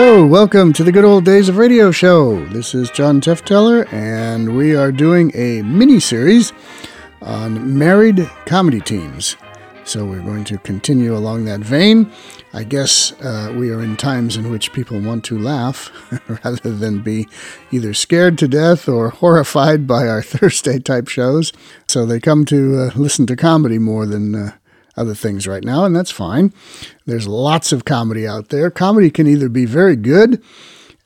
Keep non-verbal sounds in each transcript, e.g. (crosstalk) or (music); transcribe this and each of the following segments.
Hello, welcome to the Good Old Days of Radio Show. This is John Tefteller, and we are doing a mini series on married comedy teams. So we're going to continue along that vein. I guess uh, we are in times in which people want to laugh (laughs) rather than be either scared to death or horrified by our (laughs) Thursday type shows. So they come to uh, listen to comedy more than uh, other things right now, and that's fine. There's lots of comedy out there. Comedy can either be very good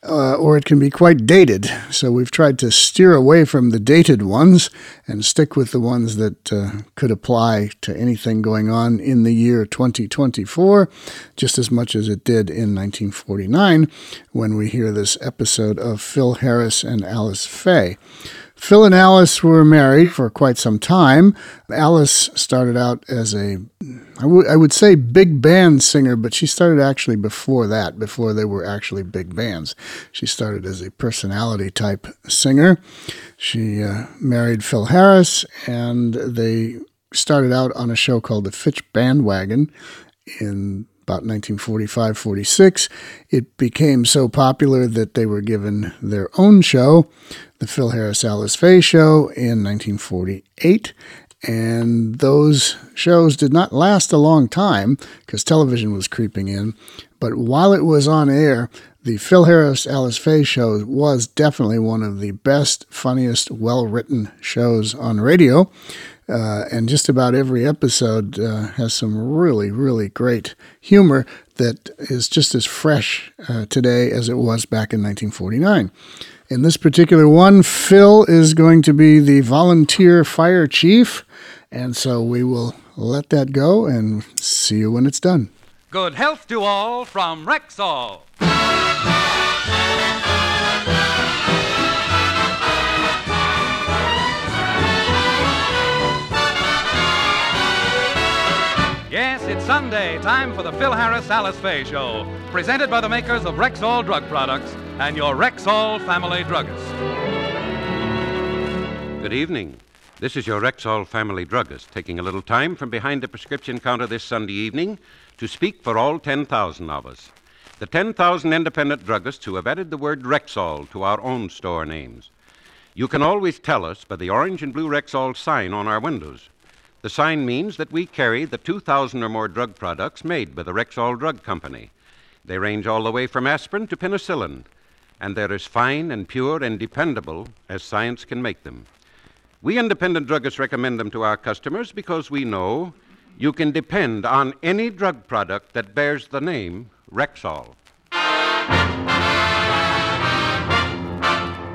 uh, or it can be quite dated. So we've tried to steer away from the dated ones and stick with the ones that uh, could apply to anything going on in the year 2024, just as much as it did in 1949 when we hear this episode of Phil Harris and Alice Faye. Phil and Alice were married for quite some time. Alice started out as a, I, w- I would say big band singer, but she started actually before that, before they were actually big bands. She started as a personality type singer. She uh, married Phil Harris, and they started out on a show called The Fitch Bandwagon in about 1945 46. It became so popular that they were given their own show, The Phil Harris Alice Faye Show, in 1948. And those shows did not last a long time because television was creeping in. But while it was on air, the Phil Harris Alice Faye show was definitely one of the best, funniest, well written shows on radio. Uh, and just about every episode uh, has some really, really great humor that is just as fresh uh, today as it was back in 1949. In this particular one, Phil is going to be the volunteer fire chief, and so we will let that go and see you when it's done. Good health to all from Rexall. Sunday, time for the Phil Harris Alice Faye Show, presented by the makers of Rexall Drug Products and your Rexall family druggist. Good evening. This is your Rexall family druggist taking a little time from behind the prescription counter this Sunday evening to speak for all 10,000 of us. The 10,000 independent druggists who have added the word Rexall to our own store names. You can always tell us by the orange and blue Rexall sign on our windows. The sign means that we carry the 2,000 or more drug products made by the Rexall Drug Company. They range all the way from aspirin to penicillin, and they're as fine and pure and dependable as science can make them. We independent druggists recommend them to our customers because we know you can depend on any drug product that bears the name Rexall.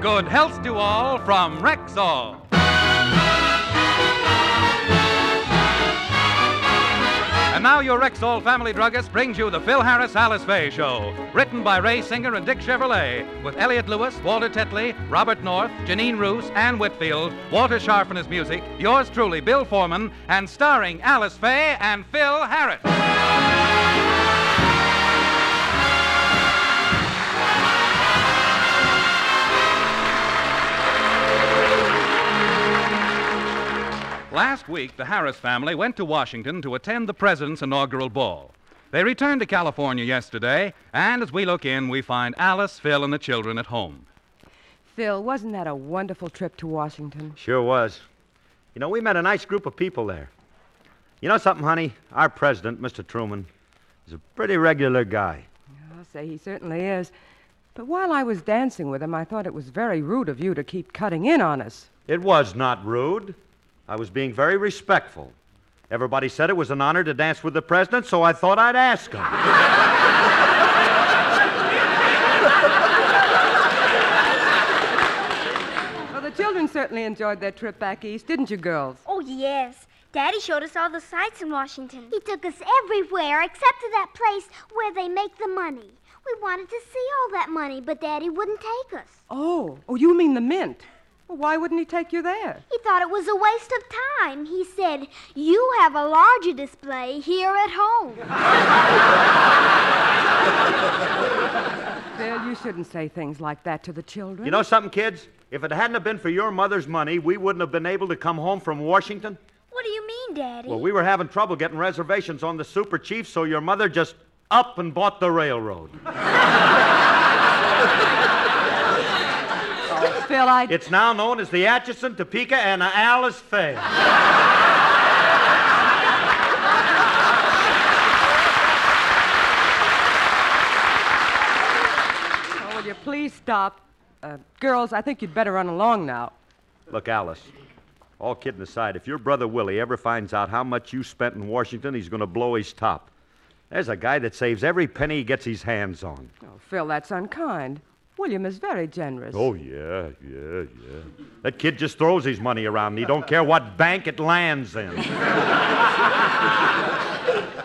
Good health to all from Rexall. Now your Rexall family druggist brings you the Phil Harris Alice Faye Show. Written by Ray Singer and Dick Chevillat, with Elliott Lewis, Walter Tetley, Robert North, Janine Roos, Ann Whitfield, Walter Scharf and his music, yours truly, Bill Forman, and starring Alice Faye and Phil Harris. Last week, the Harris family went to Washington to attend the President's inaugural ball. They returned to California yesterday, and as we look in, we find Alice, Phil, and the children at home. Phil, wasn't that a wonderful trip to Washington? Sure was. You know, we met a nice group of people there. You know something, honey? Our president, Mr. Truman, is a pretty regular guy. I'll say he certainly is. But while I was dancing with him, I thought it was very rude of you to keep cutting in on us. It was not rude. I was being very respectful. Everybody said it was an honor to dance with the president, so I thought I'd ask him. Well, the children certainly enjoyed their trip back east, didn't you, girls? Oh, yes. Daddy showed us all the sights in Washington. He took us everywhere except to that place where they make the money. We wanted to see all that money, but Daddy wouldn't take us. Oh, oh, you mean the mint? Well, why wouldn't he take you there? He thought it was a waste of time. He said, You have a larger display here at home. (laughs) Phil, you shouldn't say things like that to the children. You know something, kids? If it hadn't have been for your mother's money, we wouldn't have been able to come home from Washington. What do you mean, Daddy? Well, we were having trouble getting reservations on the Super Chief, so your mother just up and bought the railroad. (laughs) Phil, I. It's now known as the Atchison, Topeka, and Alice Faye. Oh, will you please stop? Uh, girls, I think you'd better run along now. Look, Alice, all kidding aside, if your brother Willie ever finds out how much you spent in Washington, he's going to blow his top. There's a guy that saves every penny he gets his hands on. Oh, Phil, that's unkind. William is very generous. Oh, yeah, yeah, yeah. That kid just throws his money around, and he don't care what bank it lands in.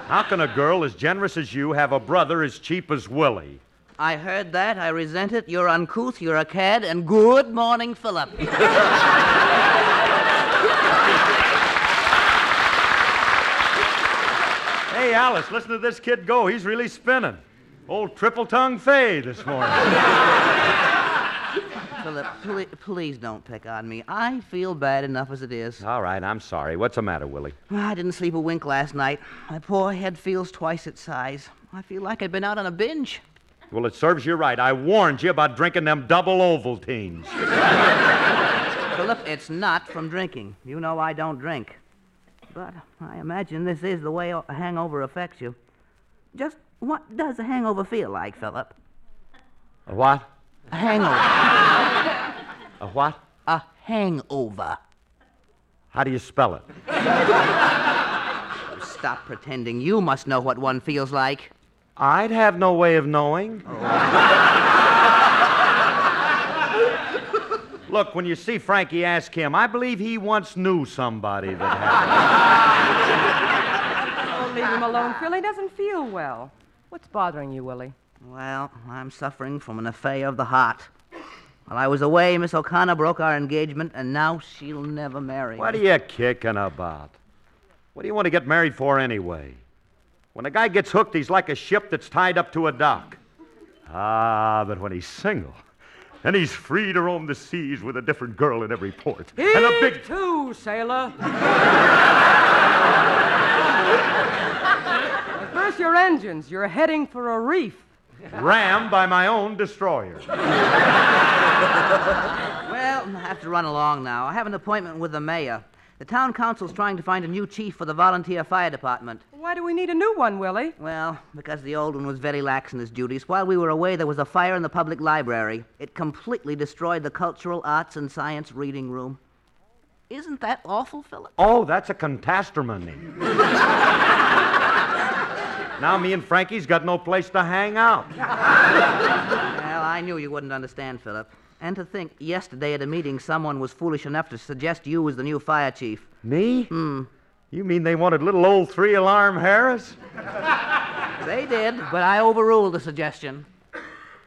How can a girl as generous as you have a brother as cheap as Willie? I heard that. I resent it. You're uncouth. You're a cad. And good morning, Philip. Hey, Alice, listen to this kid go. He's really spinning. Old triple tongue Faye this morning. Philip, please, please don't pick on me. I feel bad enough as it is. All right, I'm sorry. What's the matter, Willie? I didn't sleep a wink last night. My poor head feels twice its size. I feel like I'd been out on a binge. Well, it serves you right. I warned you about drinking them double Ovaltines. (laughs) Philip, it's not from drinking. You know I don't drink. But I imagine this is the way a hangover affects you. Just what does a hangover feel like, Philip? A what? A hangover. A what? a hangover. How do you spell it? Oh, stop pretending. You must know what one feels like. I'd have no way of knowing. Look, when you see Frankie, ask him. I believe he once knew somebody that had. Oh, leave him alone, Phil. He doesn't feel well. What's bothering you, Willie? Well, I'm suffering from an affair of the heart. While I was away, Miss O'Connor broke our engagement, and now she'll never marry. What are me. you kicking about? What do you want to get married for anyway? When a guy gets hooked, he's like a ship that's tied up to a dock. Ah, but when he's single, then he's free to roam the seas with a different girl in every port. and a big. too, sailor. (laughs) Reverse your engines. You're heading for a reef. Rammed by my own destroyer. Well, I have to run along now. I have an appointment with the mayor. The town council's trying to find a new chief for the volunteer fire department. Why do we need a new one, Willie? Well, because the old one was very lax in his duties. While we were away, there was a fire in the public library. It completely destroyed the cultural arts and science reading room. Isn't that awful, Philip? Oh, that's a catastrophe. (laughs) now me and Frankie's got no place to hang out. Well, I knew you wouldn't understand, Philip. And to think, yesterday at a meeting, someone was foolish enough to suggest you as the new fire chief. Me? Hmm. You mean they wanted little old three alarm Harris? They did, but I overruled the suggestion.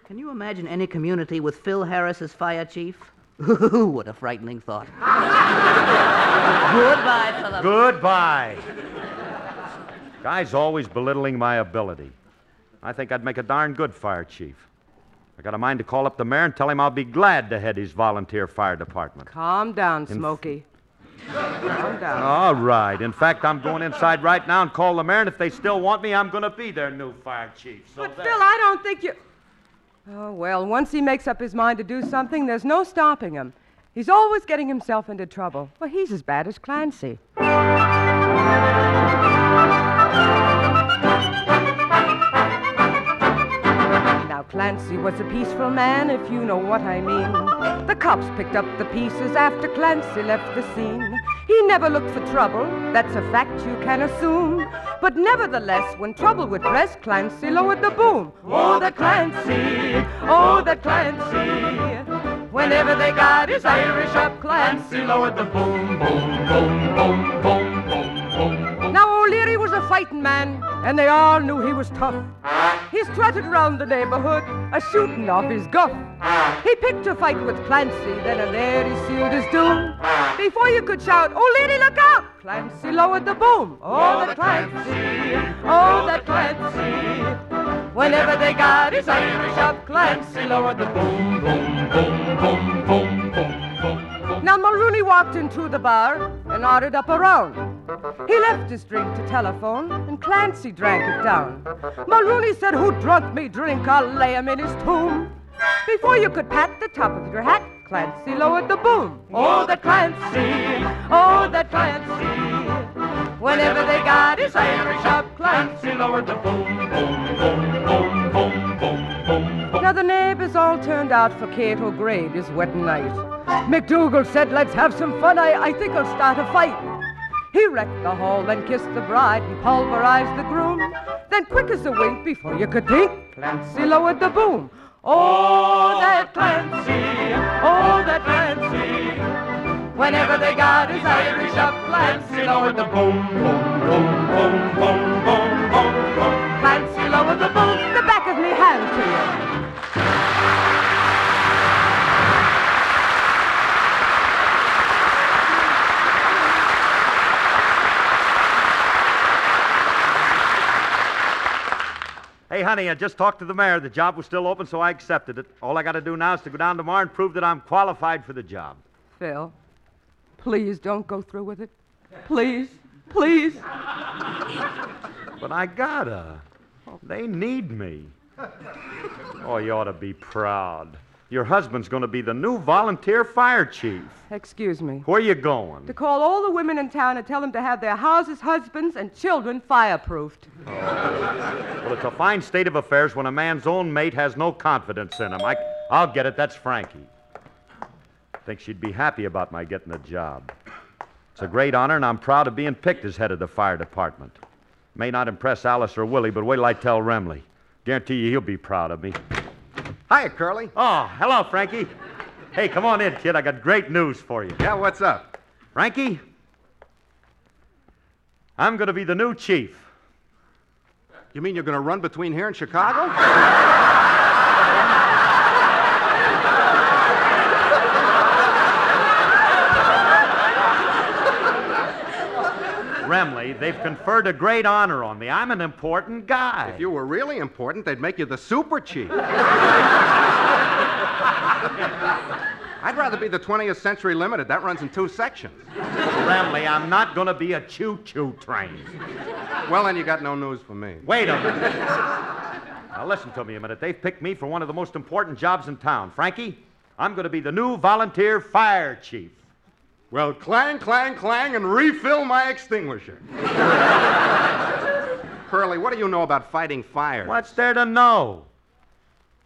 Can you imagine any community with Phil Harris as fire chief? (laughs) what a frightening thought. (laughs) Goodbye, Philip. Goodbye. Guy's always belittling my ability. I think I'd make a darn good fire chief. I got a mind to call up the mayor and tell him I'll be glad to head his volunteer fire department. Calm down, Smoky. Calm down. All right. In fact, I'm going inside right now and call the mayor, and if they still want me, I'm going to be their new fire chief. So But, there. Phil, I don't think you. Oh, well, once he makes up his mind to do something, there's no stopping him. He's always getting himself into trouble. Well, he's as bad as Clancy. Clancy was a peaceful man, if you know what I mean. The cops picked up the pieces after Clancy left the scene. He never looked for trouble, that's a fact you can assume. But nevertheless, when trouble would press, Clancy lowered the boom. Oh, the Clancy, oh, the Clancy. Whenever they got his Irish up, Clancy lowered the boom, boom, boom, boom, boom, O'Leary was a fighting man, and they all knew he was tough. He strutted round the neighborhood, a shooting off his guff. He picked a fight with Clancy, then and there he sealed his doom. Before you could shout, O'Leary, look out! Clancy lowered the boom. Oh, oh the Clancy, oh, the Clancy. Whenever they got his Irish up, Clancy lowered the boom, boom, boom, boom, boom, boom, boom. Now Mulrooney walked into the bar and ordered up a round. He left his drink to telephone, and Clancy drank it down. Mulrooney said, Who drunk me drink? I'll lay him in his tomb. Before you could pat the top of your hat, Clancy lowered the boom. Oh, that Clancy, oh, that Clancy. Whenever they got his Irish up, Clancy lowered the boom, boom, boom, boom, boom, boom, boom. Now the neighbors all turned out for Kate O'Grady this wet night. McDougal said, let's have some fun. I, I think I'll start a fight. He wrecked the hall, then kissed the bride and pulverized the groom. Then, quick as a wink, before you could think, Clancy lowered the boom. Oh, that Clancy, oh, that Clancy. Whenever they got his Irish up, Clancy lowered the boom, boom, boom, boom, boom, boom, boom, boom. Clancy lowered the boom, Hey, honey, I just talked to the mayor. The job was still open, so I accepted it. All I got to do now is to go down tomorrow and prove that I'm qualified for the job. Phil, please don't go through with it. Please, please. But I gotta. They need me. Oh, you ought to be proud. Your husband's going to be the new volunteer fire chief. Excuse me. Where you going? To call all the women in town and tell them to have their houses, husbands, and children fireproofed. Well, it's a fine state of affairs when a man's own mate has no confidence in him. I, I'll get it. That's Frankie. Think she'd be happy about my getting the job. It's a great honor, and I'm proud of being picked as head of the fire department. May not impress Alice or Willie, but wait till I tell Remley. Guarantee you he'll be proud of me. Hiya, Curly. Oh, hello, Frankie. Hey, come on in, kid. I got great news for you. Yeah, what's up? Frankie, I'm going to be the new chief. You mean you're going to run between here and Chicago? (laughs) Remley, they've conferred a great honor on me. I'm an important guy. If you were really important, they'd make you the super chief. (laughs) I'd rather be the 20th Century Limited. That runs in two sections. Remley, I'm not going to be a choo-choo train. Well, then you got no news for me. Wait a minute. now listen to me a minute. They've picked me for one of the most important jobs in town. Frankie, I'm going to be the new volunteer fire chief. Well, clang, clang, clang, and refill my extinguisher. (laughs) Curly, what do you know about fighting fires? What's there to know?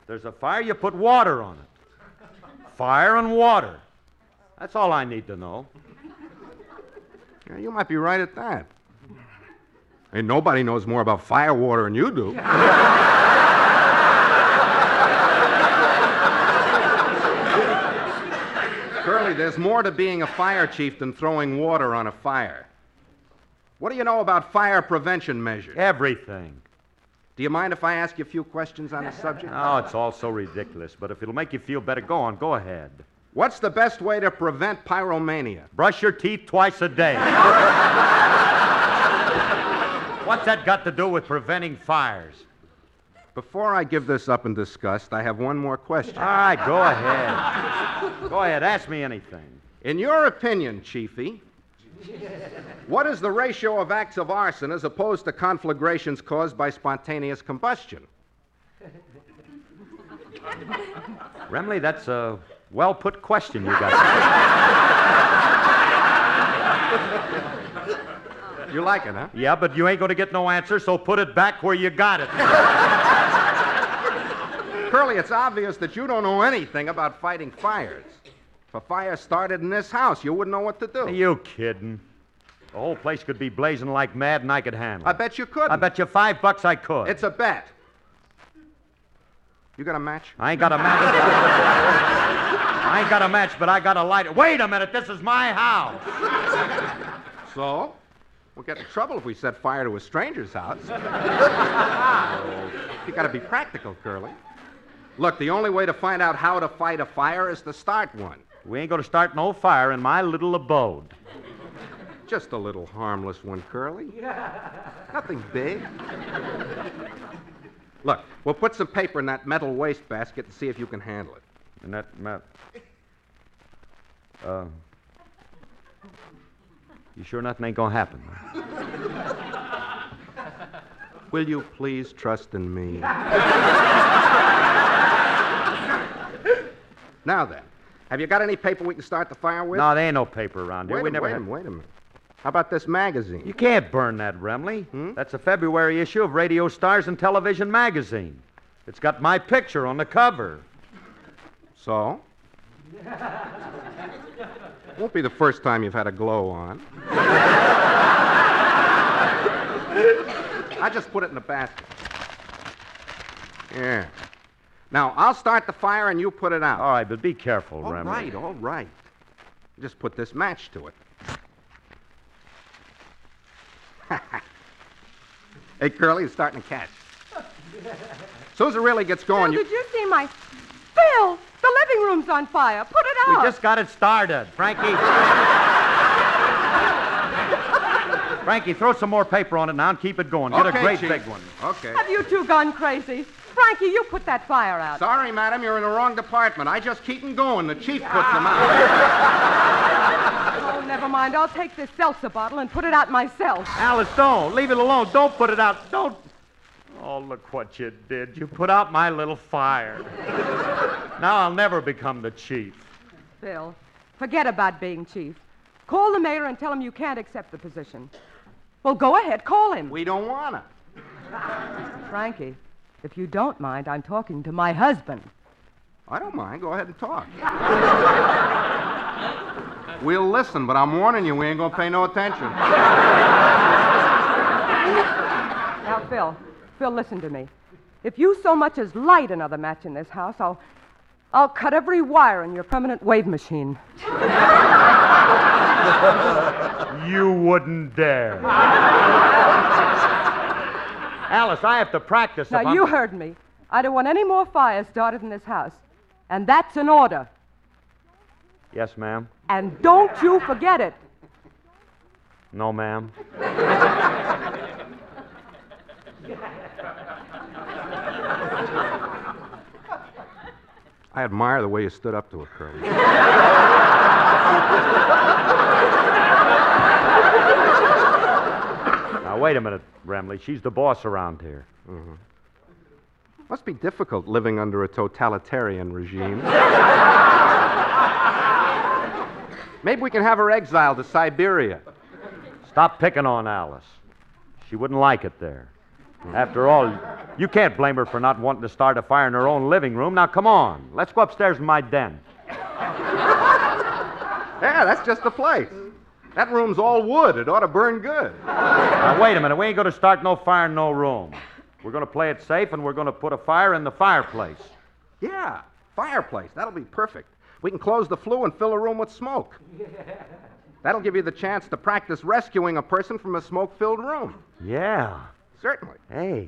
There's a fire, you put water on it. Fire and water. That's all I need to know. Yeah, you might be right at that. Ain't nobody knows more about fire water than you do. (laughs) Curly, there's more to being a fire chief than throwing water on a fire. What do you know about fire prevention measures? Everything. Do you mind if I ask you a few questions on the subject? Oh, it's all so ridiculous, but if it'll make you feel better, go on, go ahead. What's the best way to prevent pyromania? Brush your teeth twice a day. What's that got to do with preventing fires? Before I give this up in disgust, I have one more question. All right, go ahead. Go ahead, ask me anything. In your opinion, Chiefy, what is the ratio of acts of arson as opposed to conflagrations caused by spontaneous combustion? Remley, that's a well put question you got. You like it, huh? yeah, but you ain't going to get no answer, so put it back where you got it. Curly, it's obvious that you don't know anything about fighting fires. If a fire started in this house, you wouldn't know what to do. Are you kidding? The whole place could be blazing like mad and I could handle it. I bet you could. I bet you five bucks I could. It's a bet. You got a match? I ain't got a match. (laughs) I ain't got a match, but I got a lighter. Wait a minute, this is my house. So? We'll get in trouble if we set fire to a stranger's house. (laughs) you got to be practical, Curly. Look, the only way to find out how to fight a fire is to start one. We ain't going to start no fire in my little abode. Just a little harmless one, Curly. Nothing big. Look, we'll put some paper in that metal waste basket and see if you can handle it. And that map. Uh. You sure nothing ain't gonna happen? huh? Will you please trust in me? (laughs) Now then, have you got any paper we can start the fire with? No, there ain't no paper around here. Wait, we a, never wait, had... minute, wait a minute. How about this magazine? You can't burn that, Remley. Hmm? That's a February issue of Radio Stars and Television magazine. It's got my picture on the cover. So? Won't be the first time you've had a glow on. (laughs) I just put it in the basket. Yeah. Now, I'll start the fire and you put it out. All right, but be careful, All Remley. right, all right. Just put this match to it. (laughs) hey, Curly, it's starting to catch. (laughs) soon as it really gets going, Phil, you. did you see my. Phil, the living room's on fire. Put it out. We just got it started. Frankie. (laughs) Frankie, throw some more paper on it now and keep it going. Get Okay, a great Chief. big one. Okay. Have you two gone crazy? Frankie, you put that fire out. Sorry, madam, you're in the wrong department. I just keep them going. The chief puts them out. Oh, never mind. I'll take this seltzer bottle and put it out myself. Alice, don't. Leave it alone. Don't put it out. Don't. Oh, look what you did. You put out my little fire. now I'll never become the chief. Phil, forget about being chief. Call the mayor and tell him you can't accept the position. Well, go ahead, call him. we don't want to. Frankie, if you don't mind, I'm talking to my husband. I don't mind. Go ahead and talk. (laughs) we'll listen, but I'm warning you, we ain't going to pay no attention. Now, Phil, Phil, listen to me. If you so much as light another match in this house, I'll, I'll cut every wire in your permanent wave machine. (laughs) You wouldn't dare. (laughs) Alice, I have to practice. Now, you heard me. I don't want any more fires started in this house. And that's an order. Yes, ma'am. And don't you forget it. No, ma'am. I admire the way you stood up to it, Curly. (laughs) wait a minute, Remley. She's the boss around here. Mm-hmm. Must be difficult living under a totalitarian regime. (laughs) Maybe we can have her exiled to Siberia. Stop picking on Alice. She wouldn't like it there. After all, you can't blame her for not wanting to start a fire in her own living room. Now, come on. Let's go upstairs in my den. Yeah, that's just the place. That room's all wood. It ought to burn good. Now, wait a minute. We ain't going to start no fire in no room. We're going to play it safe, and we're going to put a fire in the fireplace. Yeah, fireplace. That'll be perfect. We can close the flue and fill a room with smoke. That'll give you the chance to practice rescuing a person from a smoke filled room. Yeah. Certainly. Hey,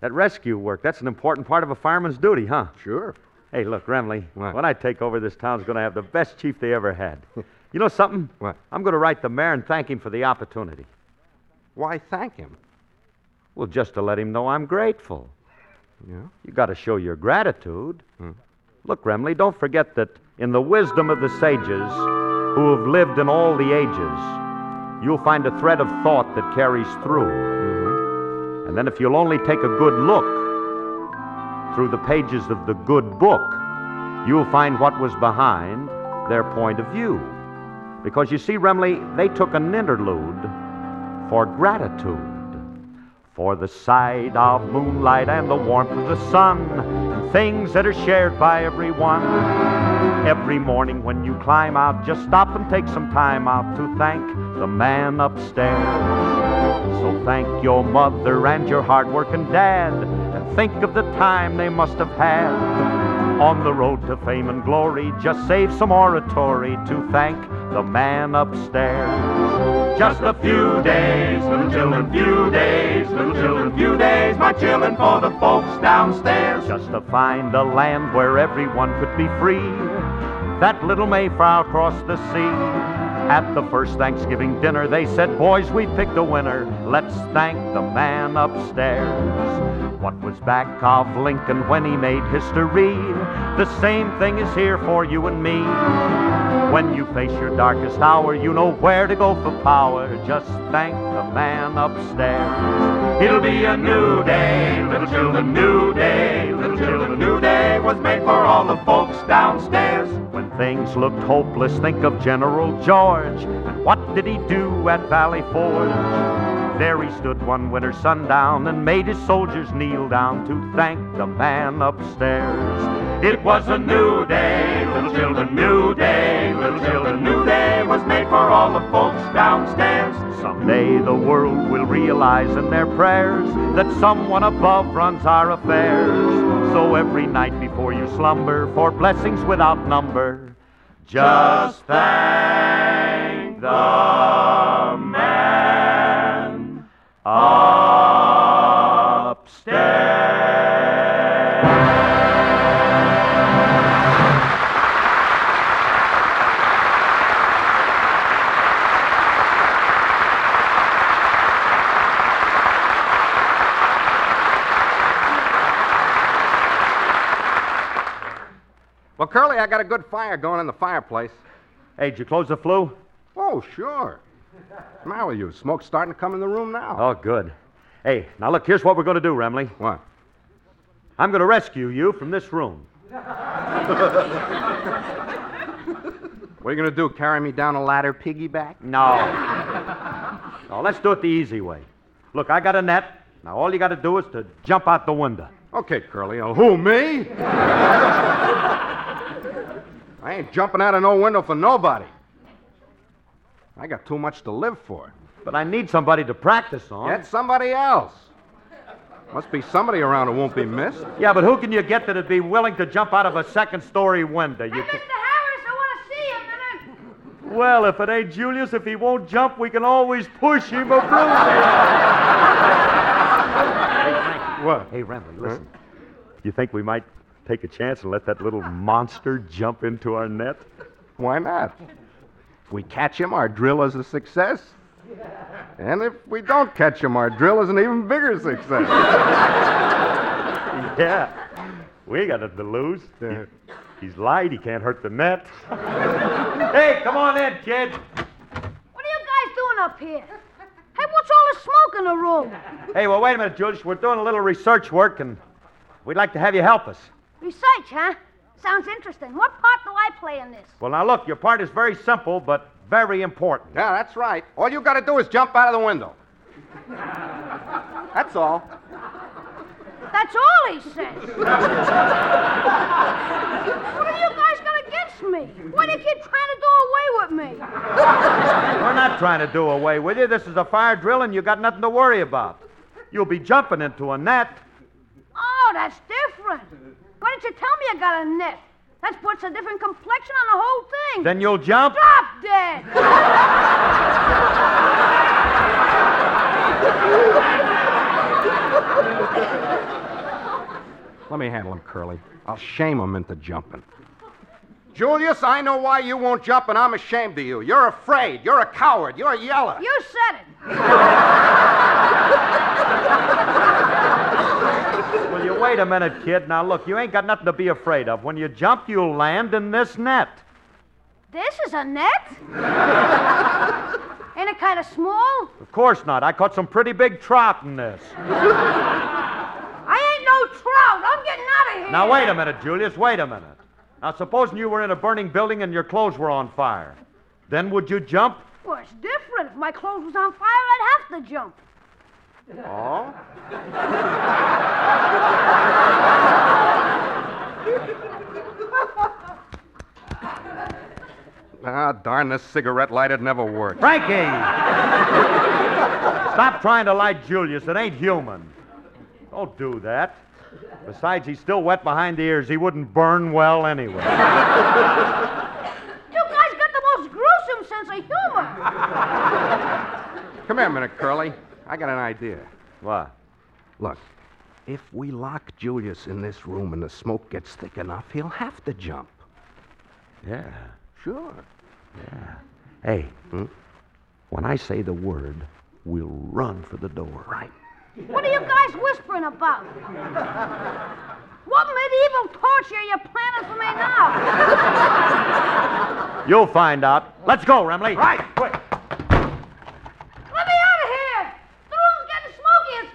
that rescue work, that's an important part of a fireman's duty, huh? Sure. Hey, look, Remley, What? when I take over, this town's going to have the best chief they ever had. (laughs) You know something? What? I'm going to write the mayor and thank him for the opportunity. Why thank him? Well, just to let him know I'm grateful. Yeah? You got to show your gratitude. Hmm. Look, Remley, don't forget that in the wisdom of the sages who have lived in all the ages, you'll find a thread of thought that carries through. Mm-hmm. And then if you'll only take a good look through the pages of the good book, you'll find what was behind their point of view. Because you see, Remley, they took an interlude for gratitude. For the sight of moonlight and the warmth of the sun, and things that are shared by everyone. Every morning when you climb out, just stop and take some time out to thank the man upstairs. So thank your mother and your hard-working dad, and think of the time they must have had. On the road to fame and glory, just save some oratory to thank the man upstairs. Just a few days, little children, few days, little children, few days, my children, for the folks downstairs. Just to find a land where everyone could be free. That little Mayflower crossed the sea. At the first Thanksgiving dinner, they said, Boys, we picked a winner. Let's thank the man upstairs. What was back of Lincoln when he made history? The same thing is here for you and me. When you face your darkest hour, you know where to go for power. Just thank the man upstairs. It'll be a new day, little children, new day, little children, new day was made for all the folks downstairs. When things looked hopeless, think of General George. And what did he do at Valley Forge? There he stood one winter sundown and made his soldiers kneel down to thank the man upstairs. It was a new day, little children, new day, little children, new day was made for all the folks downstairs. Someday the world will realize in their prayers that someone above runs our affairs. So every night before you slumber, for blessings without number, just thank the Curly, I got a good fire going in the fireplace. Hey, did you close the flue? Oh, sure. What's the matter with you? Smoke's starting to come in the room now. Oh, good. Hey, now look, here's what we're going to do, Remley. What? I'm going to rescue you from this room. (laughs) What are you going to do? Carry me down a ladder piggyback? No. no, let's do it the easy way. Look, I got a net. Now all you got to do is to jump out the window. Okay, Curly. Uh, who, me? (laughs) I ain't jumping out of no window for nobody. I got too much to live for. But I need somebody to practice on. Get somebody else. Must be somebody around who won't be missed. Yeah, but who can you get that'd be willing to jump out of a second story window? You Hey, can... Mr. Harris, I want to see you a minute. Well, if it ain't Julius, if he won't jump, we can always push him a broom. (laughs) What? Hey, Remley, listen. You think we might take a chance and let that little monster jump into our net? Why not? If we catch him, our drill is a success. And if we don't catch him, our drill is an even bigger success. (laughs) Yeah. We got nothing to lose. Yeah. Uh-huh. He's light. He can't hurt the net. hey, come on in, kid. What are you guys doing up here? Hey, what's all the smoke in the room? Hey, well, wait a minute, Julius. We're doing a little research work, and we'd like to have you help us. Research, huh? Sounds interesting. What part do I play in this? Well, now look, your part is very simple, but very important. Yeah, that's right. All you got to do is jump out of the window. That's all. That's all he says. (laughs) what have you guys got against me? Why do you keep trying to do away with me? (laughs) We're not trying to do away with you. This is a fire drill, and you got nothing to worry about. You'll be jumping into a net. Oh, that's different. Why didn't you tell me I got a net? That puts a different complexion on the whole thing. Then you'll jump. Drop dead. Let me handle him, Curly. I'll shame him into jumping. Julius, I know why you won't jump, and I'm ashamed of you. You're afraid. You're a coward. You're a yeller. You said it. (laughs) Wait a minute, kid? Now, look, you ain't got nothing to be afraid of. When you jump, you'll land in this net. This is a net? (laughs) Ain't it kind of small? Of course not. I caught some pretty big trout in this. (laughs) I ain't no trout. I'm getting out of here. Now, wait a minute, Julius. Wait a minute. Now, supposing you were in a burning building and your clothes were on fire. Then would you jump? Well, it's different. If my clothes was on fire, I'd have to jump. Oh? ah, darn, this cigarette lighter'd never work. Frankie! Stop trying to light Julius. It ain't human. Don't do that. Besides, he's still wet behind the ears. He wouldn't burn well anyway. You guys got the most gruesome sense of humor. Come here a minute, Curly. I got an idea. What? Look, if we lock Julius in this room and the smoke gets thick enough, he'll have to jump. Yeah. Sure. Yeah. Hey, hmm? when I say the word, we'll run for the door. Right. What are you guys whispering about? What medieval torture are you planning for me now? You'll find out. Let's go, Remley. Right. Quick. Let me out of here! The room's getting smoky. It's.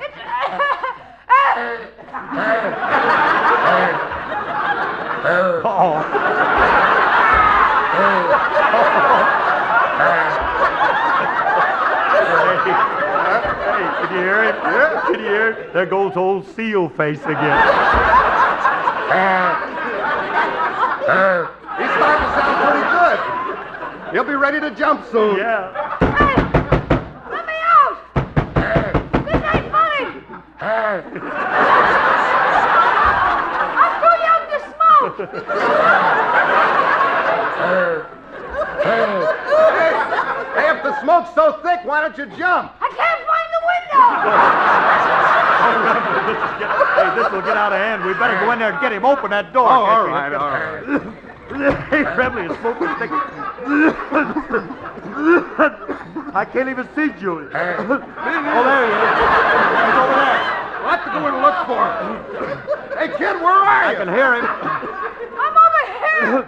it's. Oh. Did you hear it? Yeah. Did you hear it? There goes old seal face again. He's starting to sound pretty good. He'll be ready to jump soon. Yeah. Hey! Let me out! This ain't funny! I'm too young to smoke! Hey, if the smoke's so thick, why don't you jump? I can't find the window! Hey, this will get out of hand. We better go in there and get him. Open that door. Oh, all can't we? right, all right. Hey, Remley, a smoking stick. I can't even see Julius. oh, there he is. He's over there. We'll have to go and look for him. Hey, kid, where are you? I can hear him. I'm over here!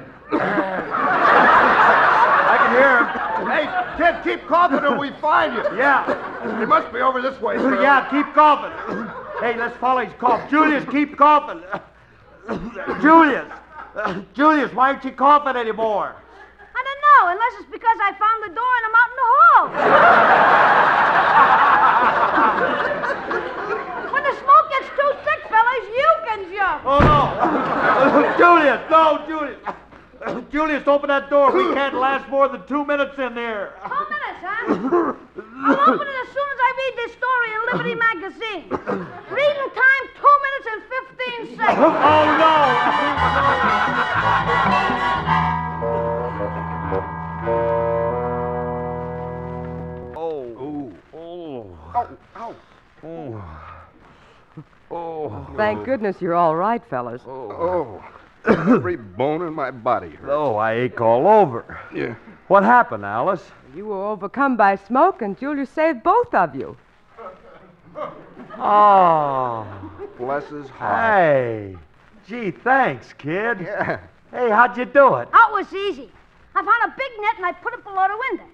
I can hear him. Hey, kid, keep coughing till we find you. Yeah. He must be over this way, sir. (laughs) Yeah, keep coughing. Hey, let's follow his cough. Julius, keep coughing. (coughs) Julius. Uh, Julius, why aren't you coughing anymore? I don't know, unless it's because I found the door and I'm out in the hall. (laughs) when the smoke gets too thick, fellas, you can jump. Oh, no. (laughs) Julius, no, Julius. (coughs) Julius, open that door. We can't (coughs) last more than two minutes in there. Two minutes, huh? I'll open it as soon as I read this story in Liberty Magazine. (coughs) Reading time, two minutes and 15 seconds. Oh, no. Oh. Oh. Ow, ow. Oh. Thank goodness you're all right, fellas. Oh. Every bone in my body hurts. Oh, I ache all over. Yeah. What happened, Alice? You were overcome by smoke, and Julius saved both of you. Oh. Bless his heart. Hey. Gee, thanks, kid. Yeah. Hey, how'd you do it? Oh, that was easy. I found a big net and I put it below the window.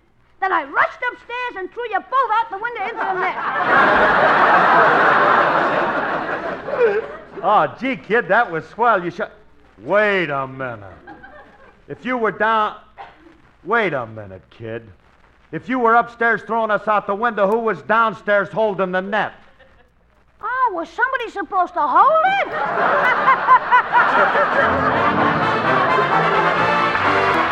Then I rushed upstairs and threw you both out the window into the net. (laughs) Oh, gee, kid, that was swell. You should. Wait a minute. If you were down. Wait a minute, kid. If you were upstairs throwing us out the window, who was downstairs holding the net? Oh, was somebody supposed to hold it? (laughs)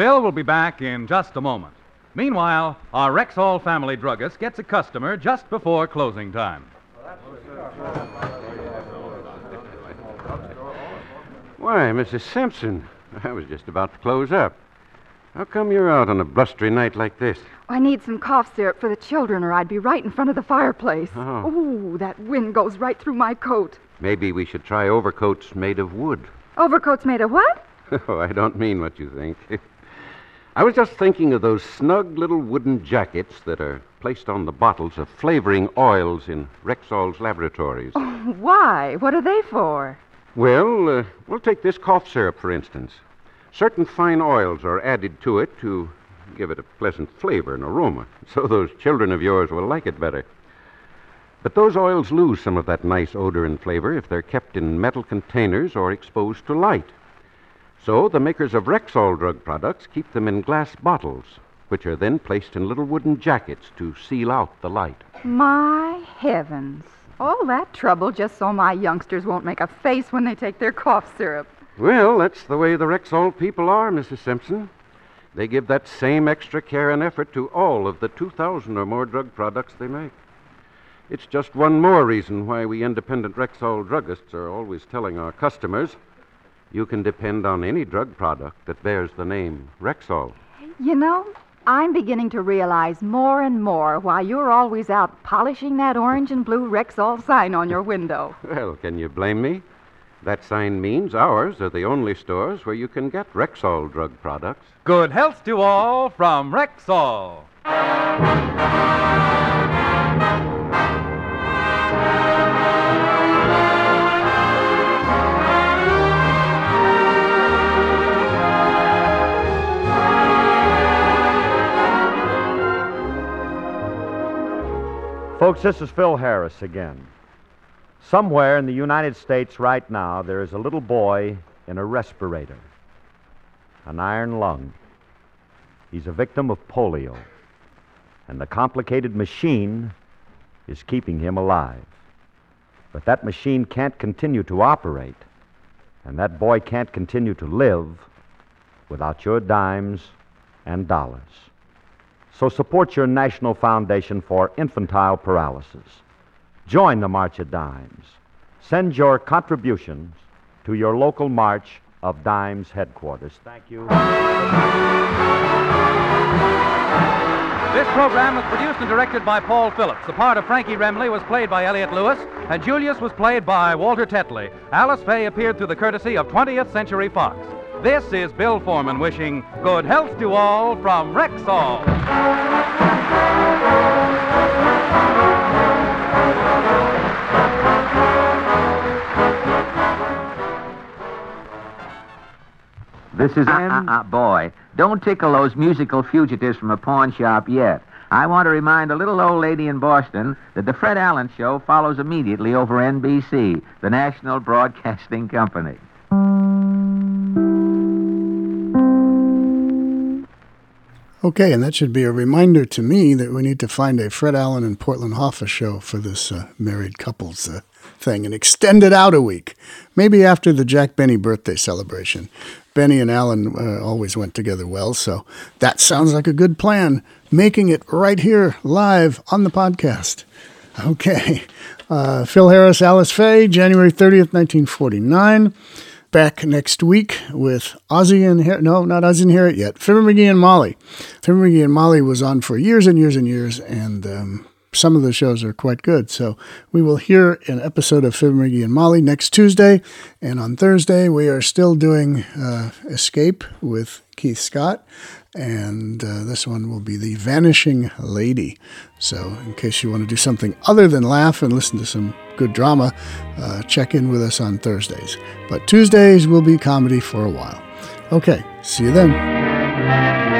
Phil will be back in just a moment. Meanwhile, our Rexall family druggist gets a customer just before closing time. Why, Mrs. Simpson, I was just about to close up. How come you're out on a blustery night like this? I need some cough syrup for the children, or I'd be right in front of the fireplace. Oh. Ooh, that wind goes right through my coat. Maybe we should try overcoats made of wood. Overcoats made of what? (laughs) Oh, I don't mean what you think. (laughs) I was just thinking of those snug little wooden jackets that are placed on the bottles of flavoring oils in Rexall's laboratories. Oh, Why? What are they for? Well, uh, we'll take this cough syrup, for instance. Certain fine oils are added to it to give it a pleasant flavor and aroma, (laughs) so those children of yours will like it better. But those oils lose some of that nice odor and flavor if they're kept in metal containers or exposed to light. So the makers of Rexall drug products keep them in glass bottles, which are then placed in little wooden jackets to seal out the light. My heavens. All that trouble just so my youngsters won't make a face when they take their cough syrup. Well, that's the way the Rexall people are, Mrs. Simpson. They give that same extra care and effort to all of the 2,000 or more drug products they make. It's just one more reason why we independent Rexall druggists are always telling our customers you can depend on any drug product that bears the name Rexall. You know, I'm beginning to realize more and more why you're always out polishing that orange and blue Rexall sign on your window. (laughs) Well, can you blame me? That sign means ours are the only stores where you can get Rexall drug products. Good health to all from Rexall. Folks, this is Phil Harris again. Somewhere in the United States right now, there is a little boy in a respirator, an iron lung. He's a victim of polio, and the complicated machine is keeping him alive. But that machine can't continue to operate, and that boy can't continue to live without your dimes and dollars. So support your National Foundation for Infantile Paralysis. Join the March of Dimes. Send your contributions to your local March of Dimes headquarters. Thank you. This program was produced and directed by Paul Phillips. The part of Frankie Remley was played by Elliott Lewis, and Julius was played by Walter Tetley. Alice Faye appeared through the courtesy of 20th Century Fox. This is Bill Forman wishing good health to all from Rexall. This is uh, uh, uh, boy. Don't tickle those musical fugitives from a pawn shop yet. I want to remind a little old lady in Boston that the Fred Allen Show follows immediately over NBC, the National Broadcasting Company. Okay, and that should be a reminder to me that we need to find a Fred Allen and Portland Hoffa show for this uh, married couples uh, thing and extend it out a week. Maybe after the Jack Benny birthday celebration. Benny and Allen uh, always went together well, so that sounds like a good plan. Making it right here live on the podcast. Okay. Uh, Phil Harris, Alice Faye, January 30th, 1949 back next week with Ozzie and Har- no, not Ozzie and Harriet yet. Fibber McGee and Molly. Fibber McGee and Molly was on for years and years and years, and um, some of the shows are quite good. So we will hear an episode of Fibber McGee and Molly next Tuesday, and on Thursday we are still doing uh, Escape with Keith Scott. And uh, this one will be The Vanishing Lady. So, in case you want to do something other than laugh and listen to some good drama, uh, check in with us on Thursdays. But Tuesdays will be comedy for a while. Okay, see you then.